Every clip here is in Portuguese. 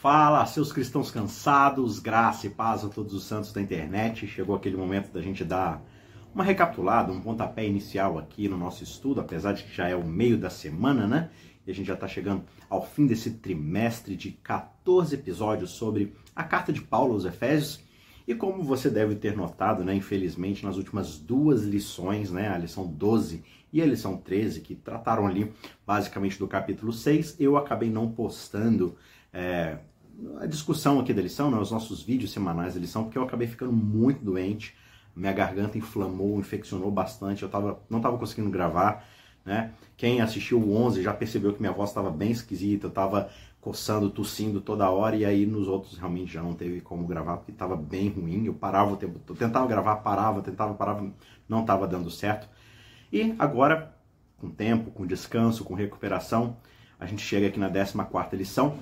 Fala, seus cristãos cansados, graça e paz a todos os santos da internet. Chegou aquele momento da gente dar uma recapitulada, um pontapé inicial aqui no nosso estudo, apesar de que já é o meio da semana, né? E a gente já está chegando ao fim desse trimestre de 14 episódios sobre a carta de Paulo aos Efésios. E como você deve ter notado, né, infelizmente, nas últimas duas lições, né, a lição 12 e a lição 13, que trataram ali basicamente do capítulo 6, eu acabei não postando é, a discussão aqui da lição, né, os nossos vídeos semanais da lição, porque eu acabei ficando muito doente, minha garganta inflamou, infeccionou bastante, eu tava, não estava conseguindo gravar, né? Quem assistiu o 11 já percebeu que minha voz estava bem esquisita, eu estava coçando, tossindo toda hora, e aí nos outros realmente já não teve como gravar, porque estava bem ruim, eu parava o tempo tentava gravar, parava, tentava, parava, não estava dando certo. E agora, com tempo, com descanso, com recuperação, a gente chega aqui na 14ª lição,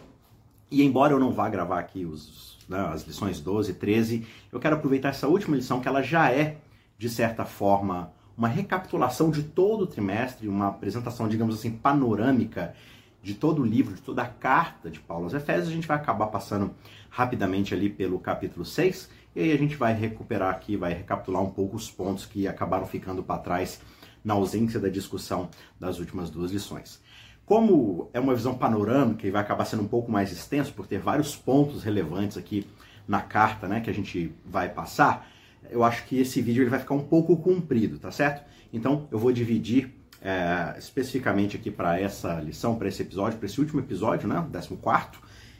e embora eu não vá gravar aqui os, né, as lições 12 e 13, eu quero aproveitar essa última lição, que ela já é, de certa forma, uma recapitulação de todo o trimestre, uma apresentação, digamos assim, panorâmica de todo o livro, de toda a carta de Paulo aos Efésios. A gente vai acabar passando rapidamente ali pelo capítulo 6, e aí a gente vai recuperar aqui, vai recapitular um pouco os pontos que acabaram ficando para trás na ausência da discussão das últimas duas lições. Como é uma visão panorâmica e vai acabar sendo um pouco mais extenso, por ter vários pontos relevantes aqui na carta né, que a gente vai passar, eu acho que esse vídeo ele vai ficar um pouco comprido, tá certo? Então eu vou dividir é, especificamente aqui para essa lição, para esse episódio, para esse último episódio, né, 14,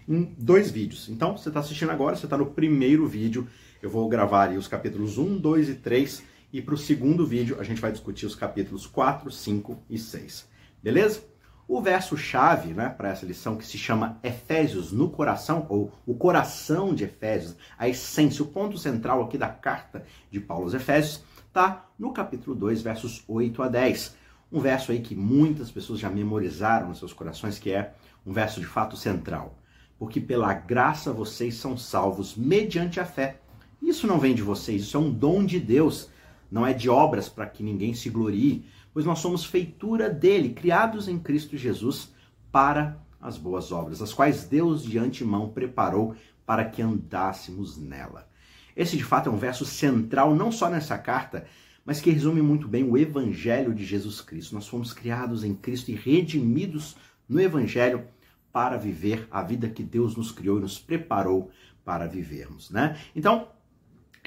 em dois vídeos. Então você está assistindo agora, você está no primeiro vídeo, eu vou gravar os capítulos 1, 2 e 3, e para o segundo vídeo a gente vai discutir os capítulos 4, 5 e 6. Beleza? O verso-chave né, para essa lição, que se chama Efésios no coração, ou o coração de Efésios, a essência, o ponto central aqui da carta de Paulo aos Efésios, está no capítulo 2, versos 8 a 10. Um verso aí que muitas pessoas já memorizaram nos seus corações, que é um verso de fato central. Porque pela graça vocês são salvos mediante a fé. Isso não vem de vocês, isso é um dom de Deus. Não é de obras para que ninguém se glorie, pois nós somos feitura dele, criados em Cristo Jesus para as boas obras, as quais Deus de antemão preparou para que andássemos nela. Esse de fato é um verso central não só nessa carta, mas que resume muito bem o evangelho de Jesus Cristo. Nós fomos criados em Cristo e redimidos no evangelho para viver a vida que Deus nos criou e nos preparou para vivermos, né? Então,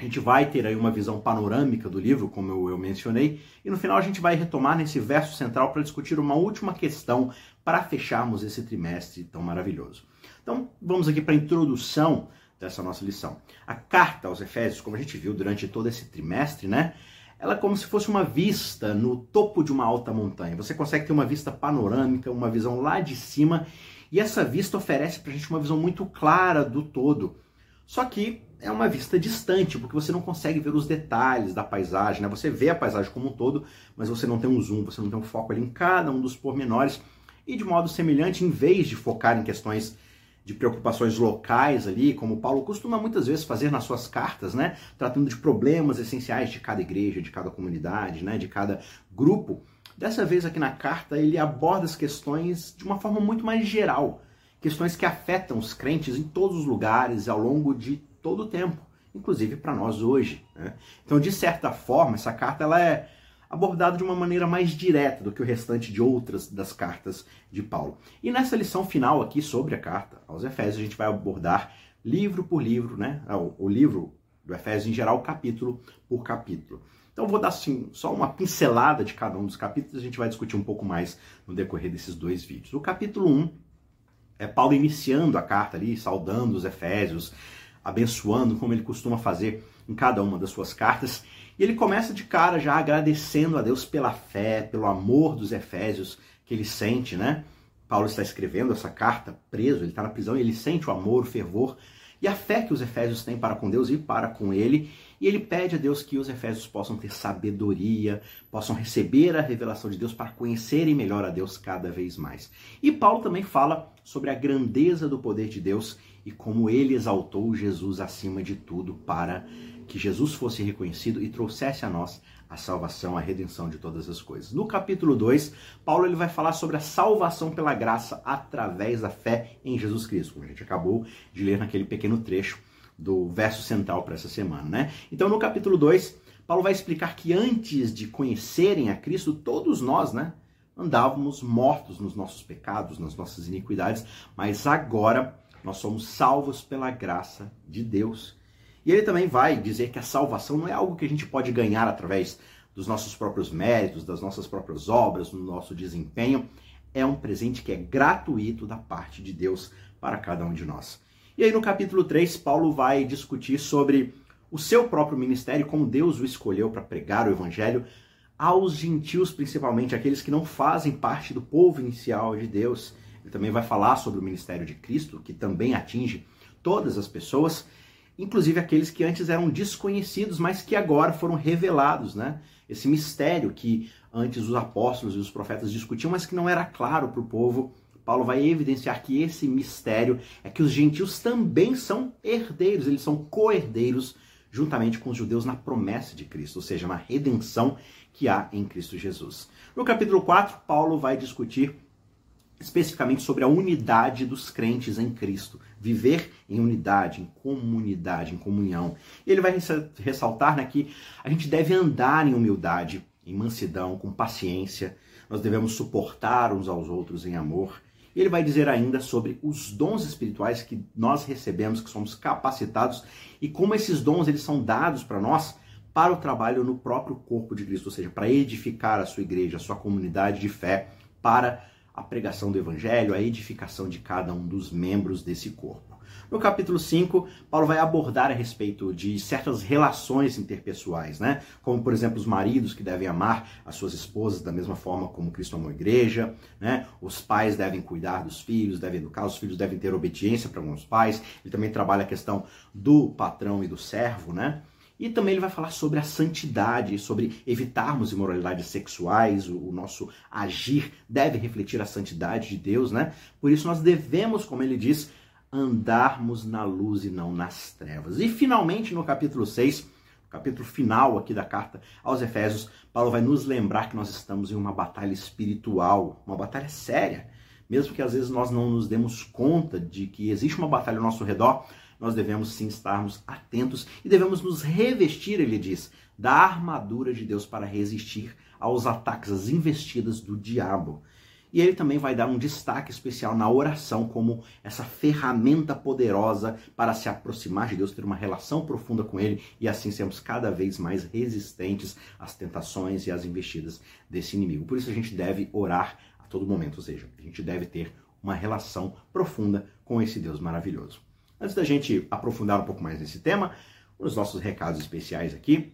a gente vai ter aí uma visão panorâmica do livro, como eu, eu mencionei, e no final a gente vai retomar nesse verso central para discutir uma última questão para fecharmos esse trimestre tão maravilhoso. Então, vamos aqui para a introdução dessa nossa lição. A carta aos Efésios, como a gente viu durante todo esse trimestre, né? Ela é como se fosse uma vista no topo de uma alta montanha. Você consegue ter uma vista panorâmica, uma visão lá de cima, e essa vista oferece para a gente uma visão muito clara do todo. Só que é uma vista distante, porque você não consegue ver os detalhes da paisagem, né? Você vê a paisagem como um todo, mas você não tem um zoom, você não tem um foco ali em cada um dos pormenores. E de modo semelhante, em vez de focar em questões de preocupações locais ali, como Paulo costuma muitas vezes fazer nas suas cartas, né? Tratando de problemas essenciais de cada igreja, de cada comunidade, né? De cada grupo. Dessa vez aqui na carta ele aborda as questões de uma forma muito mais geral, questões que afetam os crentes em todos os lugares ao longo de todo o tempo, inclusive para nós hoje. Né? Então, de certa forma, essa carta ela é abordada de uma maneira mais direta do que o restante de outras das cartas de Paulo. E nessa lição final aqui sobre a carta aos Efésios, a gente vai abordar livro por livro, né? Ah, o livro do Efésios em geral, capítulo por capítulo. Então, vou dar assim, só uma pincelada de cada um dos capítulos, a gente vai discutir um pouco mais no decorrer desses dois vídeos. O capítulo 1 é Paulo iniciando a carta ali, saudando os Efésios, abençoando, como ele costuma fazer em cada uma das suas cartas. E ele começa de cara já agradecendo a Deus pela fé, pelo amor dos Efésios que ele sente, né? Paulo está escrevendo essa carta preso, ele está na prisão e ele sente o amor, o fervor e a fé que os Efésios têm para com Deus e para com ele. E ele pede a Deus que os Efésios possam ter sabedoria, possam receber a revelação de Deus para conhecerem melhor a Deus cada vez mais. E Paulo também fala sobre a grandeza do poder de Deus e como ele exaltou Jesus acima de tudo para que Jesus fosse reconhecido e trouxesse a nós a salvação, a redenção de todas as coisas. No capítulo 2, Paulo ele vai falar sobre a salvação pela graça através da fé em Jesus Cristo, como a gente acabou de ler naquele pequeno trecho do verso central para essa semana, né? Então, no capítulo 2, Paulo vai explicar que antes de conhecerem a Cristo, todos nós, né, andávamos mortos nos nossos pecados, nas nossas iniquidades, mas agora nós somos salvos pela graça de Deus. E ele também vai dizer que a salvação não é algo que a gente pode ganhar através dos nossos próprios méritos, das nossas próprias obras, do nosso desempenho. É um presente que é gratuito da parte de Deus para cada um de nós. E aí no capítulo 3, Paulo vai discutir sobre o seu próprio ministério, como Deus o escolheu para pregar o evangelho aos gentios, principalmente aqueles que não fazem parte do povo inicial de Deus. Ele também vai falar sobre o ministério de Cristo, que também atinge todas as pessoas inclusive aqueles que antes eram desconhecidos, mas que agora foram revelados, né? Esse mistério que antes os apóstolos e os profetas discutiam, mas que não era claro para o povo. Paulo vai evidenciar que esse mistério é que os gentios também são herdeiros, eles são co-herdeiros juntamente com os judeus na promessa de Cristo, ou seja, na redenção que há em Cristo Jesus. No capítulo 4, Paulo vai discutir especificamente sobre a unidade dos crentes em Cristo. Viver em unidade, em comunidade, em comunhão. Ele vai ressaltar né, que a gente deve andar em humildade, em mansidão, com paciência. Nós devemos suportar uns aos outros em amor. E ele vai dizer ainda sobre os dons espirituais que nós recebemos, que somos capacitados, e como esses dons eles são dados para nós para o trabalho no próprio corpo de Cristo, ou seja, para edificar a sua igreja, a sua comunidade de fé, para a pregação do evangelho, a edificação de cada um dos membros desse corpo. No capítulo 5, Paulo vai abordar a respeito de certas relações interpessoais, né? Como, por exemplo, os maridos que devem amar as suas esposas da mesma forma como Cristo amou a igreja, né? Os pais devem cuidar dos filhos, devem educar, os filhos devem ter obediência para alguns pais. Ele também trabalha a questão do patrão e do servo, né? E também ele vai falar sobre a santidade, sobre evitarmos imoralidades sexuais, o, nosso agir deve refletir a santidade de Deus, né? Por isso nós devemos, como ele diz, andarmos na luz e não nas trevas. E finalmente no capítulo 6, capítulo final aqui da carta aos Efésios, Paulo vai nos lembrar que nós estamos em uma batalha espiritual, uma batalha séria. Mesmo que às vezes nós não nos demos conta de que existe uma batalha ao nosso redor, nós devemos sim estarmos atentos e devemos nos revestir, ele diz, da armadura de Deus para resistir aos ataques, às investidas do diabo. E ele também vai dar um destaque especial na oração como essa ferramenta poderosa para se aproximar de Deus, ter uma relação profunda com Ele e assim sermos cada vez mais resistentes às tentações e às investidas desse inimigo. Por isso a gente deve orar a todo momento, ou seja, a gente deve ter uma relação profunda com esse Deus maravilhoso. Antes da gente aprofundar um pouco mais nesse tema, os nossos recados especiais aqui.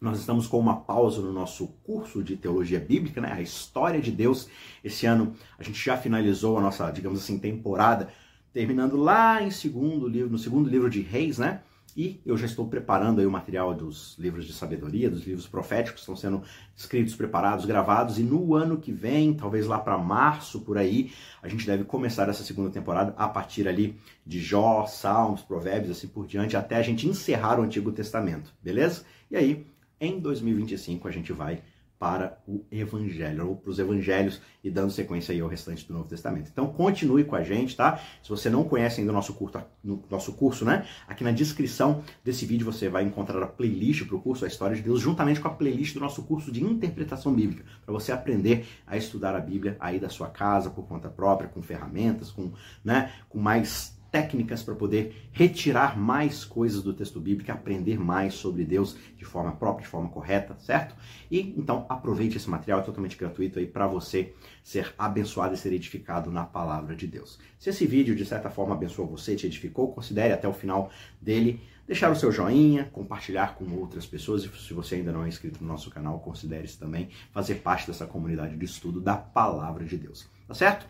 Nós estamos com uma pausa no nosso curso de teologia bíblica, né? A história de Deus. Esse ano a gente já finalizou a nossa, digamos assim, temporada, terminando lá em segundo livro, no segundo livro de Reis, né? E eu já estou preparando aí o material dos livros de sabedoria, dos livros proféticos, estão sendo escritos, preparados, gravados. E no ano que vem, talvez lá para março, por aí, a gente deve começar essa segunda temporada a partir ali de Jó, Salmos, Provérbios, assim por diante, até a gente encerrar o Antigo Testamento, beleza? E aí, em 2025, a gente vai para o Evangelho, ou para os Evangelhos, e dando sequência aí ao restante do Novo Testamento. Então continue com a gente, tá? Se você não conhece ainda o nosso curso, no nosso curso, né? Aqui na descrição desse vídeo você vai encontrar a playlist para o curso A História de Deus, juntamente com a playlist do nosso curso de interpretação bíblica, para você aprender a estudar a Bíblia aí da sua casa, por conta própria, com ferramentas, com, né, com mais técnicas para poder retirar mais coisas do texto bíblico, aprender mais sobre Deus de forma própria, de forma correta, certo? E então aproveite esse material, é totalmente gratuito aí para você ser abençoado e ser edificado na palavra de Deus. Se esse vídeo de certa forma abençoou você, te edificou, considere até o final dele deixar o seu joinha, compartilhar com outras pessoas e se você ainda não é inscrito no nosso canal, considere-se também fazer parte dessa comunidade de estudo da palavra de Deus. Tá certo?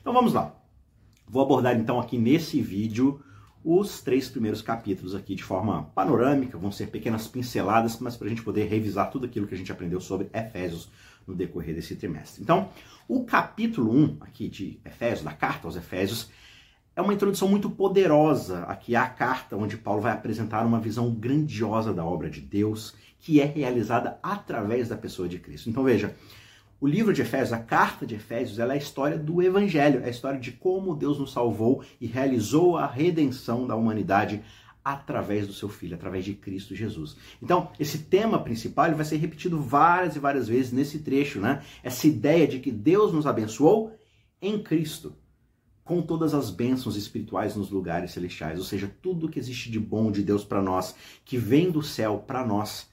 Então vamos lá. Vou abordar então aqui nesse vídeo os três primeiros capítulos aqui de forma panorâmica, vão ser pequenas pinceladas, mas para a gente poder revisar tudo aquilo que a gente aprendeu sobre Efésios no decorrer desse trimestre. Então, o capítulo 1 aqui de Efésios, da carta aos Efésios, é uma introdução muito poderosa aqui à carta, onde Paulo vai apresentar uma visão grandiosa da obra de Deus, que é realizada através da pessoa de Cristo. Então veja, o livro de Efésios, a carta de Efésios, ela é a história do Evangelho, é a história de como Deus nos salvou e realizou a redenção da humanidade através do seu Filho, através de Cristo Jesus. Então, esse tema principal vai ser repetido várias e várias vezes nesse trecho, né? Essa ideia de que Deus nos abençoou em Cristo, com todas as bênçãos espirituais nos lugares celestiais, ou seja, tudo que existe de bom de Deus para nós, que vem do céu para nós,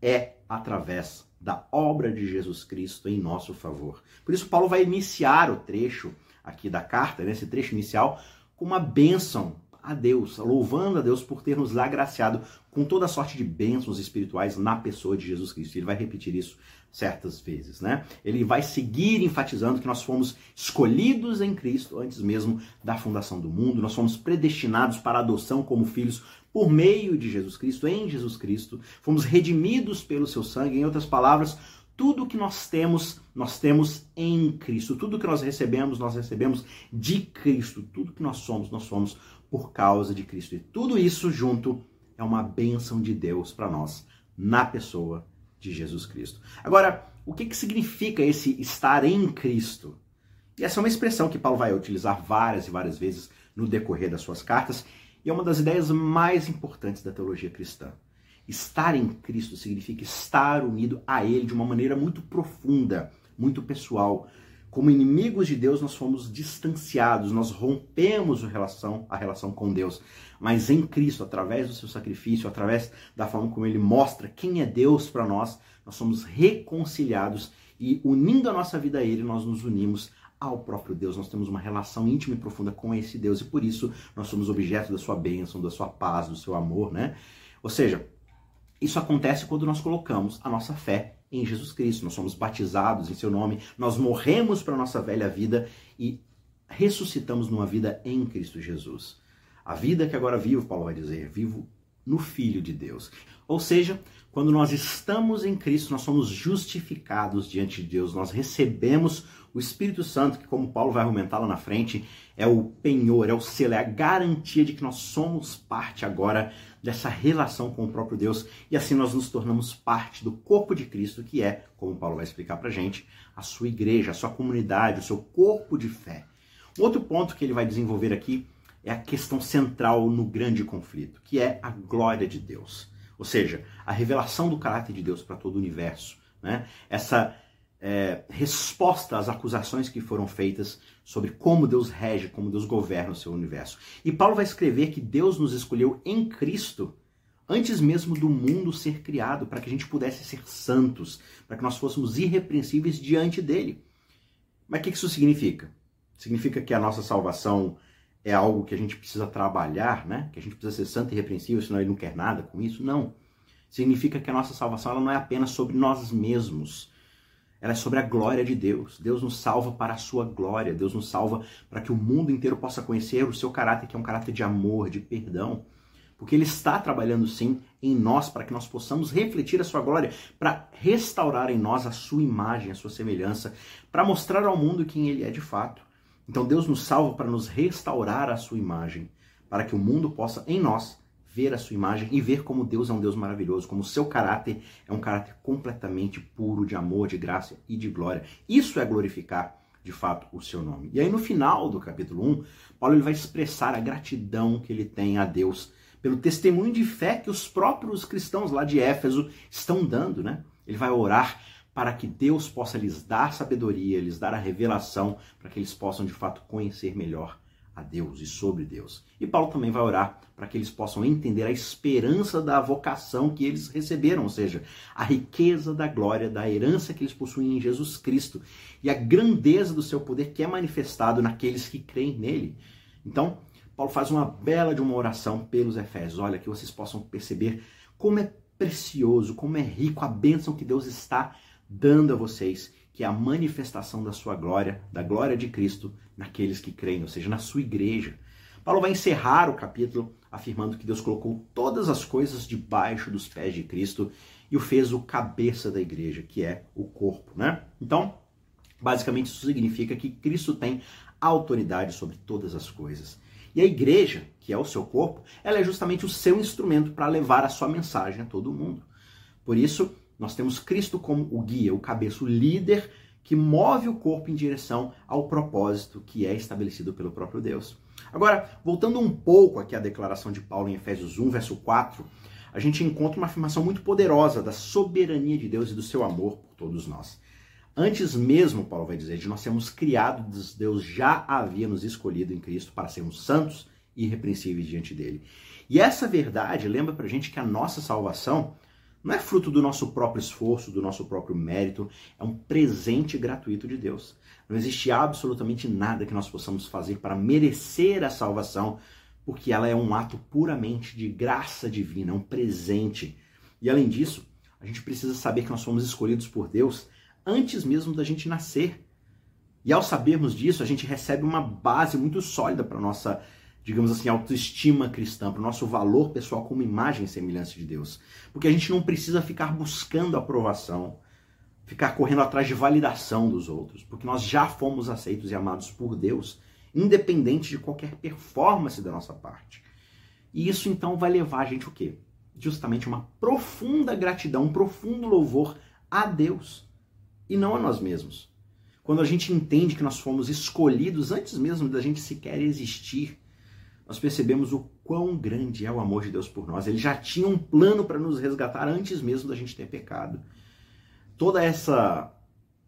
é através da obra de Jesus Cristo em nosso favor. Por isso, Paulo vai iniciar o trecho aqui da carta, nesse trecho inicial, com uma bênção a Deus, louvando a Deus por ter nos agraciado com toda sorte de bênçãos espirituais na pessoa de Jesus Cristo. Ele vai repetir isso certas vezes, né? Ele vai seguir enfatizando que nós fomos escolhidos em Cristo antes mesmo da fundação do mundo, nós fomos predestinados para adoção como filhos por meio de Jesus Cristo, em Jesus Cristo, fomos redimidos pelo seu sangue, em outras palavras, tudo que nós temos, nós temos em Cristo. Tudo que nós recebemos, nós recebemos de Cristo. Tudo que nós somos, nós somos por causa de Cristo. E tudo isso junto é uma bênção de Deus para nós, na pessoa de Jesus Cristo. Agora, o que, que significa esse estar em Cristo? E essa é uma expressão que Paulo vai utilizar várias e várias vezes no decorrer das suas cartas, e é uma das ideias mais importantes da teologia cristã. Estar em Cristo significa estar unido a Ele de uma maneira muito profunda, muito pessoal, como inimigos de Deus, nós fomos distanciados, nós rompemos a relação, a relação com Deus. Mas em Cristo, através do seu sacrifício, através da forma como ele mostra quem é Deus para nós, nós somos reconciliados e unindo a nossa vida a ele, nós nos unimos ao próprio Deus. Nós temos uma relação íntima e profunda com esse Deus e por isso nós somos objeto da sua bênção, da sua paz, do seu amor, né? Ou seja, isso acontece quando nós colocamos a nossa fé em Jesus Cristo. Nós somos batizados em seu nome, nós morremos para a nossa velha vida e ressuscitamos numa vida em Cristo Jesus. A vida que agora vivo, Paulo vai dizer, vivo no Filho de Deus. Ou seja, quando nós estamos em Cristo, nós somos justificados diante de Deus, nós recebemos o Espírito Santo, que, como Paulo vai argumentar lá na frente, é o penhor, é o selo, é a garantia de que nós somos parte agora dessa relação com o próprio Deus e assim nós nos tornamos parte do corpo de Cristo, que é, como Paulo vai explicar pra gente, a sua igreja, a sua comunidade, o seu corpo de fé. Outro ponto que ele vai desenvolver aqui é a questão central no grande conflito, que é a glória de Deus. Ou seja, a revelação do caráter de Deus para todo o universo. Né? Essa é, resposta às acusações que foram feitas sobre como Deus rege, como Deus governa o seu universo. E Paulo vai escrever que Deus nos escolheu em Cristo antes mesmo do mundo ser criado, para que a gente pudesse ser santos, para que nós fôssemos irrepreensíveis diante dele. Mas o que isso significa? Significa que a nossa salvação é algo que a gente precisa trabalhar, né? Que a gente precisa ser santo e irrepreensível, senão ele não quer nada com isso? Não. Significa que a nossa salvação ela não é apenas sobre nós mesmos, ela é sobre a glória de Deus. Deus nos salva para a sua glória. Deus nos salva para que o mundo inteiro possa conhecer o seu caráter, que é um caráter de amor, de perdão. Porque Ele está trabalhando sim em nós para que nós possamos refletir a sua glória, para restaurar em nós a sua imagem, a sua semelhança, para mostrar ao mundo quem Ele é de fato. Então Deus nos salva para nos restaurar a sua imagem, para que o mundo possa em nós ver a sua imagem e ver como Deus é um Deus maravilhoso, como o seu caráter é um caráter completamente puro de amor, de graça e de glória. Isso é glorificar de fato o seu nome. E aí no final do capítulo 1, Paulo ele vai expressar a gratidão que ele tem a Deus pelo testemunho de fé que os próprios cristãos lá de Éfeso estão dando, né? Ele vai orar para que Deus possa lhes dar sabedoria, lhes dar a revelação, para que eles possam de fato conhecer melhor a Deus e sobre Deus. E Paulo também vai orar para que eles possam entender a esperança da vocação que eles receberam, ou seja, a riqueza da glória, da herança que eles possuem em Jesus Cristo e a grandeza do seu poder que é manifestado naqueles que creem nele. Então, Paulo faz uma bela de uma oração pelos Efésios. Olha, que vocês possam perceber como é precioso, como é rico a bênção que Deus está dando a vocês que é a manifestação da sua glória, da glória de Cristo naqueles que creem, ou seja, na sua igreja. Paulo vai encerrar o capítulo afirmando que Deus colocou todas as coisas debaixo dos pés de Cristo e o fez o cabeça da igreja, que é o corpo, né? Então, basicamente isso significa que Cristo tem autoridade sobre todas as coisas. E a igreja, que é o seu corpo, ela é justamente o seu instrumento para levar a sua mensagem a todo mundo. Por isso, nós temos Cristo como o guia, o cabeça, o líder que move o corpo em direção ao propósito que é estabelecido pelo próprio Deus. Agora, voltando um pouco aqui à declaração de Paulo em Efésios 1, verso 4, a gente encontra uma afirmação muito poderosa da soberania de Deus e do seu amor por todos nós. Antes mesmo, Paulo vai dizer, de nós sermos criados, Deus já havia nos escolhido em Cristo para sermos santos e irrepreensíveis diante dele. E essa verdade lembra pra gente que a nossa salvação não é fruto do nosso próprio esforço, do nosso próprio mérito, é um presente gratuito de Deus. Não existe absolutamente nada que nós possamos fazer para merecer a salvação, porque ela é um ato puramente de graça divina, é um presente. E além disso, a gente precisa saber que nós fomos escolhidos por Deus antes mesmo da gente nascer. E ao sabermos disso, a gente recebe uma base muito sólida para nossa digamos assim, autoestima cristã, para o nosso valor pessoal como imagem e semelhança de Deus. Porque a gente não precisa ficar buscando aprovação, ficar correndo atrás de validação dos outros, porque nós já fomos aceitos e amados por Deus, independente de qualquer performance da nossa parte. E isso então vai levar a gente o quê? Justamente uma profunda gratidão, um profundo louvor a Deus e não a nós mesmos. Quando a gente entende que nós fomos escolhidos antes mesmo da gente sequer existir, nós percebemos o quão grande é o amor de Deus por nós. Ele já tinha um plano para nos resgatar antes mesmo da gente ter pecado. Toda essa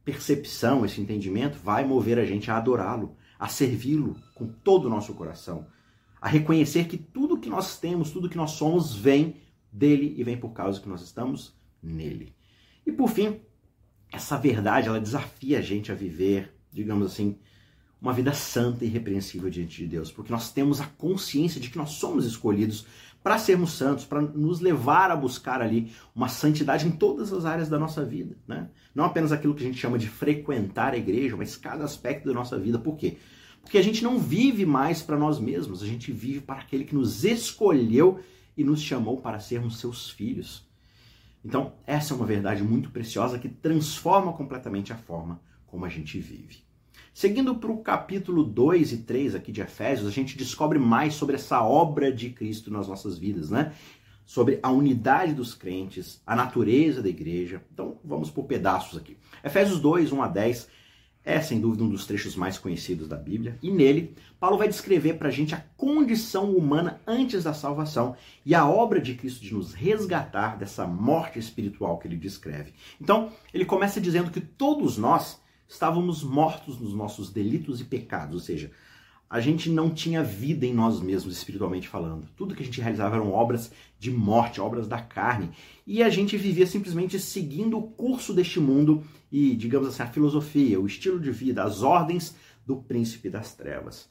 percepção, esse entendimento vai mover a gente a adorá-lo, a servi-lo com todo o nosso coração, a reconhecer que tudo que nós temos, tudo que nós somos vem dele e vem por causa que nós estamos nele. E por fim, essa verdade ela desafia a gente a viver, digamos assim, uma vida santa e irrepreensível diante de Deus, porque nós temos a consciência de que nós somos escolhidos para sermos santos, para nos levar a buscar ali uma santidade em todas as áreas da nossa vida, né? Não apenas aquilo que a gente chama de frequentar a igreja, mas cada aspecto da nossa vida. Por quê? Porque a gente não vive mais para nós mesmos, a gente vive para aquele que nos escolheu e nos chamou para sermos seus filhos. Então, essa é uma verdade muito preciosa que transforma completamente a forma como a gente vive. Seguindo para o capítulo 2 e 3 aqui de Efésios, a gente descobre mais sobre essa obra de Cristo nas nossas vidas, né? Sobre a unidade dos crentes, a natureza da igreja. Então, vamos por pedaços aqui. Efésios 2, 1 a 10 é, sem dúvida, um dos trechos mais conhecidos da Bíblia. E nele, Paulo vai descrever para a gente a condição humana antes da salvação e a obra de Cristo de nos resgatar dessa morte espiritual que ele descreve. Então, ele começa dizendo que todos nós estávamos mortos nos nossos delitos e pecados, ou seja, a gente não tinha vida em nós mesmos, espiritualmente falando. Tudo que a gente realizava eram obras de morte, obras da carne. E a gente vivia simplesmente seguindo o curso deste mundo e, digamos assim, a filosofia, o estilo de vida, as ordens do príncipe das trevas.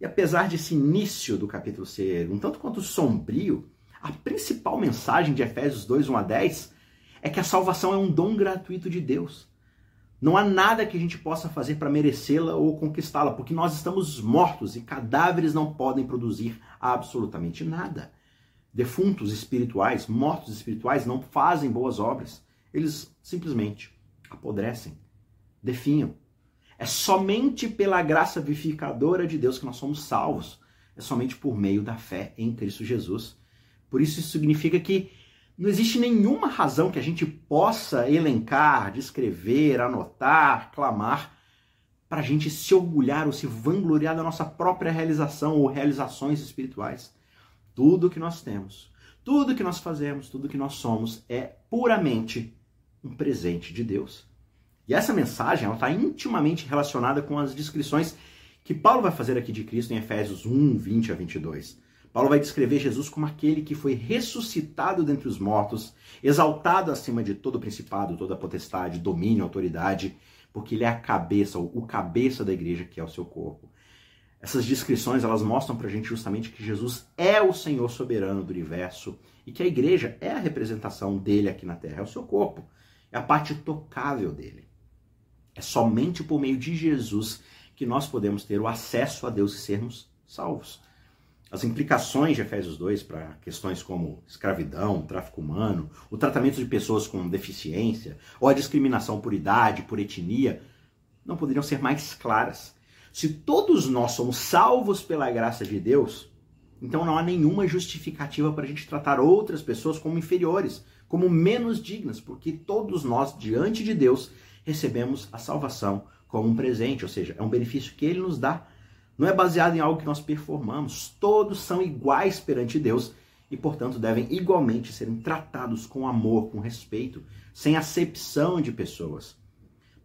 E apesar desse início do capítulo ser um tanto quanto sombrio, a principal mensagem de Efésios 2, 1 a 10 é que a salvação é um dom gratuito de Deus. Não há nada que a gente possa fazer para merecê-la ou conquistá-la, porque nós estamos mortos e cadáveres não podem produzir absolutamente nada. Defuntos espirituais, mortos espirituais não fazem boas obras. Eles simplesmente apodrecem, definham. É somente pela graça vivificadora de Deus que nós somos salvos. É somente por meio da fé em Cristo Jesus. Por isso, isso significa que não existe nenhuma razão que a gente possa elencar, descrever, anotar, clamar, para a gente se orgulhar ou se vangloriar da nossa própria realização ou realizações espirituais. Tudo que nós temos, tudo que nós fazemos, tudo que nós somos é puramente um presente de Deus. E essa mensagem está intimamente relacionada com as descrições que Paulo vai fazer aqui de Cristo em Efésios 1, 20 a 22. Paulo vai descrever Jesus como aquele que foi ressuscitado dentre os mortos, exaltado acima de todo principado, toda potestade, domínio, autoridade, porque ele é a cabeça, o cabeça da igreja, que é o seu corpo. Essas descrições elas mostram para a gente justamente que Jesus é o Senhor soberano do universo e que a igreja é a representação dele aqui na terra, é o seu corpo, é a parte tocável dele. É somente por meio de Jesus que nós podemos ter o acesso a Deus e sermos salvos as implicações de Efésios 2 para questões como escravidão, tráfico humano, o tratamento de pessoas com deficiência ou a discriminação por idade, por etnia, não poderiam ser mais claras. Se todos nós somos salvos pela graça de Deus, então não há nenhuma justificativa para a gente tratar outras pessoas como inferiores, como menos dignas, porque todos nós, diante de Deus, recebemos a salvação como um presente, ou seja, é um benefício que ele nos dá. Não é baseado em algo que nós performamos. Todos são iguais perante Deus e, portanto, devem igualmente serem tratados com amor, com respeito, sem acepção de pessoas.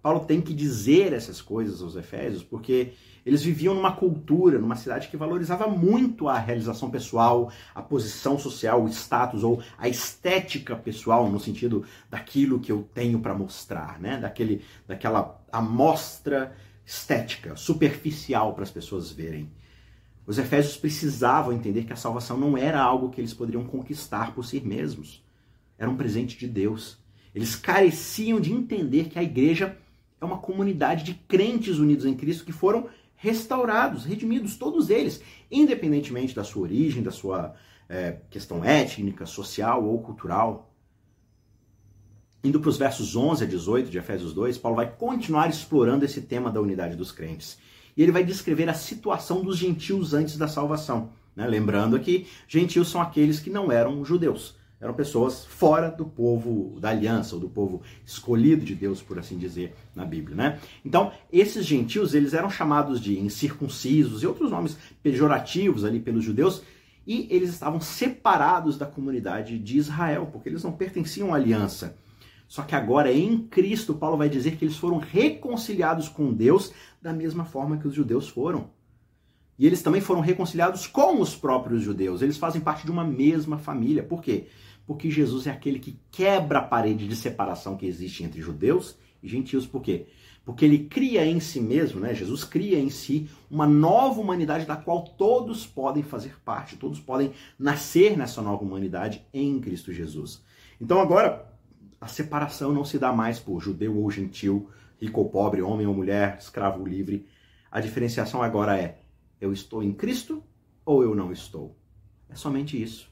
Paulo tem que dizer essas coisas aos Efésios porque eles viviam numa cultura, numa cidade que valorizava muito a realização pessoal, a posição social, o status ou a estética pessoal, no sentido daquilo que eu tenho para mostrar, né? Daquele, daquela amostra estética, superficial para as pessoas verem. Os efésios precisavam entender que a salvação não era algo que eles poderiam conquistar por si mesmos. Era um presente de Deus. Eles careciam de entender que a igreja é uma comunidade de crentes unidos em Cristo que foram restaurados, redimidos, todos eles, independentemente da sua origem, da sua é, questão étnica, social ou cultural. Indo para os versos 11 a 18 de Efésios 2, Paulo vai continuar explorando esse tema da unidade dos crentes. E ele vai descrever a situação dos gentios antes da salvação. Né? Lembrando que gentios são aqueles que não eram judeus eram pessoas fora do povo da aliança, ou do povo escolhido de Deus, por assim dizer, na Bíblia, né? Então, esses gentios, eles eram chamados de incircuncisos e outros nomes pejorativos ali pelos judeus, e eles estavam separados da comunidade de Israel, porque eles não pertenciam à aliança. Só que agora, em Cristo, Paulo vai dizer que eles foram reconciliados com Deus da mesma forma que os judeus foram. E eles também foram reconciliados com os próprios judeus. Eles fazem parte de uma mesma família. Por quê? Porque Jesus é aquele que quebra a parede de separação que existe entre judeus e gentios. Por quê? Porque ele cria em si mesmo, né? Jesus cria em si uma nova humanidade da qual todos podem fazer parte, todos podem nascer nessa nova humanidade em Cristo Jesus. Então agora a separação não se dá mais por judeu ou gentil, rico ou pobre, homem ou mulher, escravo ou livre. A diferenciação agora é eu estou em Cristo ou eu não estou. É somente isso.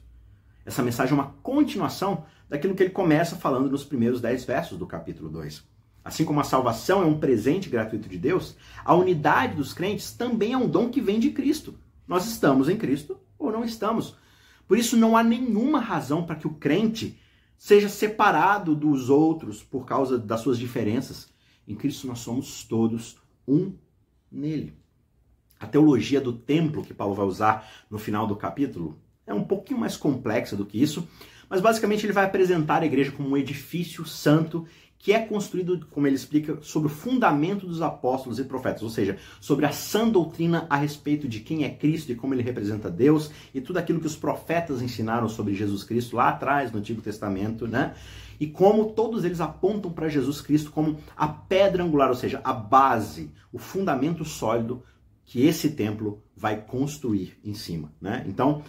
Essa mensagem é uma continuação daquilo que ele começa falando nos primeiros dez versos do capítulo 2. Assim como a salvação é um presente gratuito de Deus, a unidade dos crentes também é um dom que vem de Cristo. Nós estamos em Cristo ou não estamos. Por isso, não há nenhuma razão para que o crente seja separado dos outros por causa das suas diferenças. Em Cristo, nós somos todos um nele. A teologia do templo que Paulo vai usar no final do capítulo é um pouquinho mais complexa do que isso, mas basicamente ele vai apresentar a igreja como um edifício santo que é construído, como ele explica, sobre o fundamento dos apóstolos e profetas, ou seja, sobre a sã doutrina a respeito de quem é Cristo e como ele representa Deus e tudo aquilo que os profetas ensinaram sobre Jesus Cristo lá atrás no Antigo Testamento, né? E como todos eles apontam para Jesus Cristo como a pedra angular, ou seja, a base, o fundamento sólido que esse templo vai construir em cima, né? Então,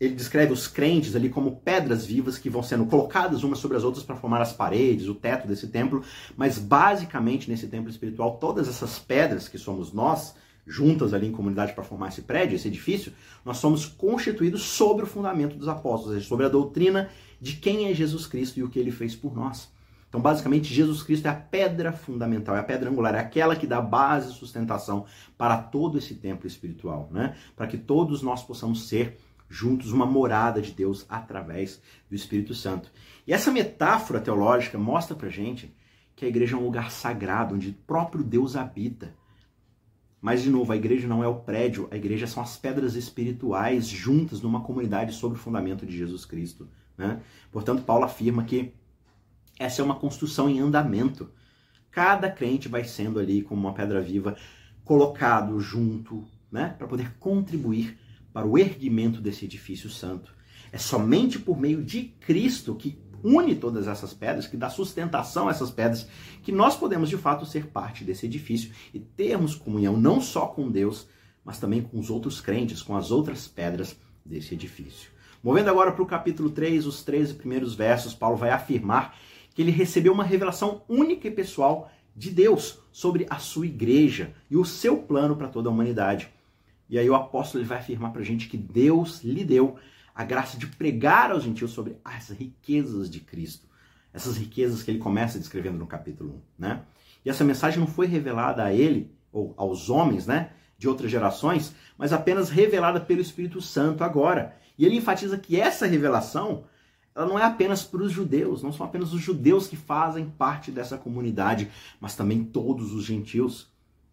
ele descreve os crentes ali como pedras vivas que vão sendo colocadas umas sobre as outras para formar as paredes, o teto desse templo, mas basicamente nesse templo espiritual, todas essas pedras que somos nós, juntas ali em comunidade para formar esse prédio, esse edifício, nós somos constituídos sobre o fundamento dos apóstolos, sobre a doutrina de quem é Jesus Cristo e o que ele fez por nós. Então, basicamente, Jesus Cristo é a pedra fundamental, é a pedra angular, é aquela que dá base e sustentação para todo esse templo espiritual, né? Para que todos nós possamos ser juntos uma morada de Deus através do Espírito Santo. E essa metáfora teológica mostra pra gente que a igreja é um lugar sagrado onde o próprio Deus habita. Mas, de novo, a igreja não é o prédio, a igreja são as pedras espirituais juntas numa comunidade sobre o fundamento de Jesus Cristo. Né? Portanto, Paulo afirma que essa é uma construção em andamento. Cada crente vai sendo ali como uma pedra viva colocado junto, né, para poder contribuir para o erguimento desse edifício santo. É somente por meio de Cristo que une todas essas pedras, que dá sustentação a essas pedras, que nós podemos de fato ser parte desse edifício e termos comunhão não só com Deus, mas também com os outros crentes, com as outras pedras desse edifício. Movendo agora para o capítulo 3, os 13 primeiros versos, Paulo vai afirmar que ele recebeu uma revelação única e pessoal de Deus sobre a sua igreja e o seu plano para toda a humanidade. E aí o apóstolo ele vai afirmar para a gente que Deus lhe deu a graça de pregar aos gentios sobre as riquezas de Cristo. Essas riquezas que ele começa descrevendo no capítulo 1, né? E essa mensagem não foi revelada a ele ou aos homens, né? de outras gerações, mas apenas revelada pelo Espírito Santo agora. E ele enfatiza que essa revelação ela não é apenas para os judeus, não são apenas os judeus que fazem parte dessa comunidade, mas também todos os gentios.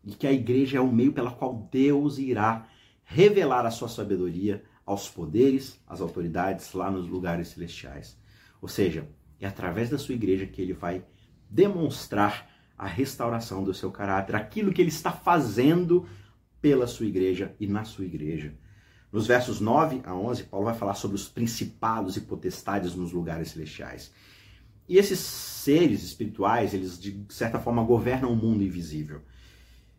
E que a igreja é o meio pela qual Deus irá revelar a sua sabedoria aos poderes, às autoridades lá nos lugares celestiais. Ou seja, é através da sua igreja que ele vai demonstrar a restauração do seu caráter, aquilo que ele está fazendo pela sua igreja e na sua igreja. Nos versos 9 a 11, Paulo vai falar sobre os principados e potestades nos lugares celestiais. E esses seres espirituais, eles de certa forma governam o mundo invisível.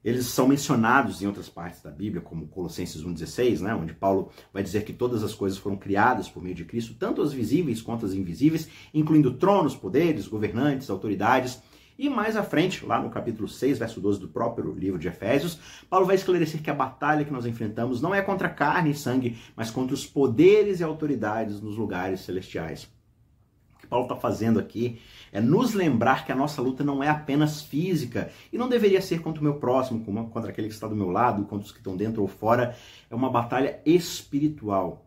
Eles são mencionados em outras partes da Bíblia, como Colossenses 1,16, né, onde Paulo vai dizer que todas as coisas foram criadas por meio de Cristo, tanto as visíveis quanto as invisíveis, incluindo tronos, poderes, governantes, autoridades. E mais à frente, lá no capítulo 6, verso 12 do próprio livro de Efésios, Paulo vai esclarecer que a batalha que nós enfrentamos não é contra carne e sangue, mas contra os poderes e autoridades nos lugares celestiais. Que Paulo está fazendo aqui é nos lembrar que a nossa luta não é apenas física e não deveria ser contra o meu próximo, contra aquele que está do meu lado, contra os que estão dentro ou fora. É uma batalha espiritual.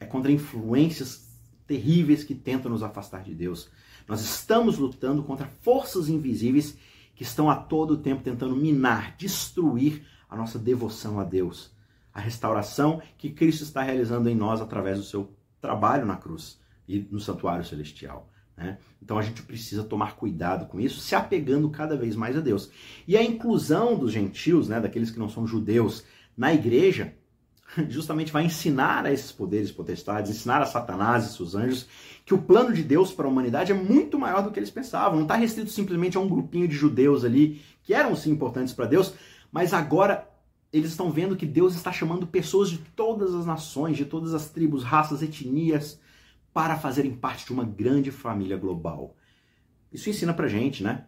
É contra influências terríveis que tentam nos afastar de Deus. Nós estamos lutando contra forças invisíveis que estão a todo tempo tentando minar, destruir a nossa devoção a Deus. A restauração que Cristo está realizando em nós através do seu trabalho na cruz e no santuário celestial. Né? Então a gente precisa tomar cuidado com isso, se apegando cada vez mais a Deus. E a inclusão dos gentios, né, daqueles que não são judeus, na igreja, justamente vai ensinar a esses poderes potestades, ensinar a Satanás e seus anjos que o plano de Deus para a humanidade é muito maior do que eles pensavam. Não está restrito simplesmente a um grupinho de judeus ali, que eram sim importantes para Deus, mas agora eles estão vendo que Deus está chamando pessoas de todas as nações, de todas as tribos, raças, etnias, para fazerem parte de uma grande família global. Isso ensina pra gente, né?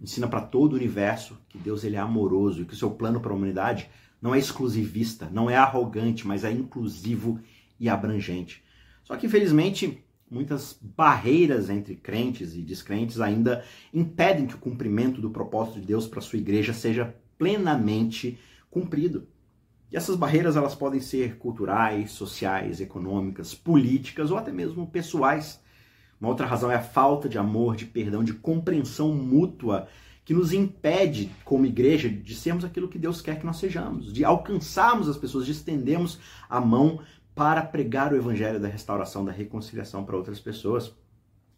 Ensina para todo o universo que Deus ele é amoroso e que o seu plano para a humanidade não é exclusivista, não é arrogante, mas é inclusivo e abrangente. Só que infelizmente muitas barreiras entre crentes e descrentes ainda impedem que o cumprimento do propósito de Deus para sua igreja seja plenamente cumprido. E essas barreiras elas podem ser culturais, sociais, econômicas, políticas ou até mesmo pessoais. Uma outra razão é a falta de amor, de perdão, de compreensão mútua que nos impede, como igreja, de sermos aquilo que Deus quer que nós sejamos, de alcançarmos as pessoas, de estendermos a mão para pregar o evangelho da restauração, da reconciliação para outras pessoas.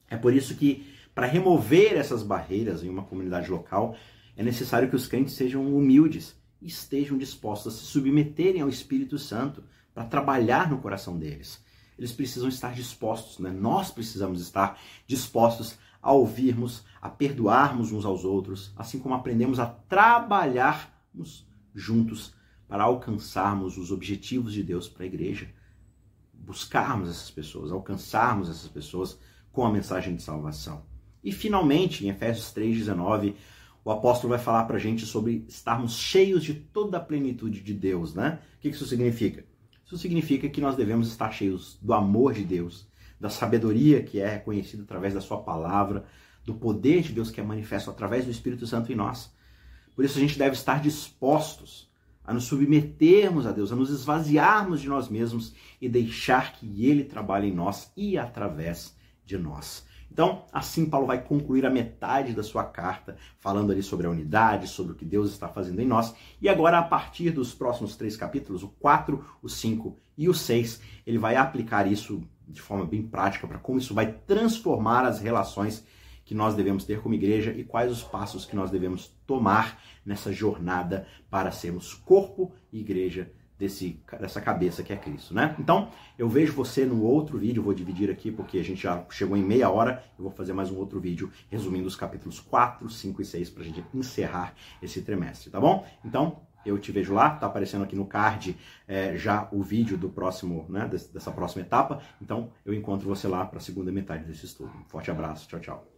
É por isso que, para remover essas barreiras em uma comunidade local, é necessário que os crentes sejam humildes estejam dispostos a se submeterem ao Espírito Santo para trabalhar no coração deles. Eles precisam estar dispostos, né? nós precisamos estar dispostos a ouvirmos, a perdoarmos uns aos outros, assim como aprendemos a trabalharmos juntos para alcançarmos os objetivos de Deus para a igreja. Buscarmos essas pessoas, alcançarmos essas pessoas com a mensagem de salvação. E finalmente, em Efésios 3,19, o apóstolo vai falar para a gente sobre estarmos cheios de toda a plenitude de Deus, né? O que isso significa? Isso significa que nós devemos estar cheios do amor de Deus, da sabedoria que é reconhecida através da sua palavra, do poder de Deus que é manifesto através do Espírito Santo em nós. Por isso a gente deve estar dispostos a nos submetermos a Deus, a nos esvaziarmos de nós mesmos e deixar que Ele trabalhe em nós e através de nós. Então, assim Paulo vai concluir a metade da sua carta, falando ali sobre a unidade, sobre o que Deus está fazendo em nós. E agora, a partir dos próximos três capítulos, o 4, o 5 e o 6, ele vai aplicar isso de forma bem prática para como isso vai transformar as relações que nós devemos ter como igreja e quais os passos que nós devemos tomar nessa jornada para sermos corpo e igreja desse, dessa cabeça que é Cristo, né? Então, eu vejo você no outro vídeo, vou dividir aqui porque a gente já chegou em meia hora, eu vou fazer mais um outro vídeo resumindo os capítulos 4, 5 e 6 para a gente encerrar esse trimestre, tá bom? Então, eu te vejo lá, tá aparecendo aqui no card é, já o vídeo do próximo, né, dessa próxima etapa. Então, eu encontro você lá para a segunda metade desse estudo. Um forte abraço, tchau, tchau.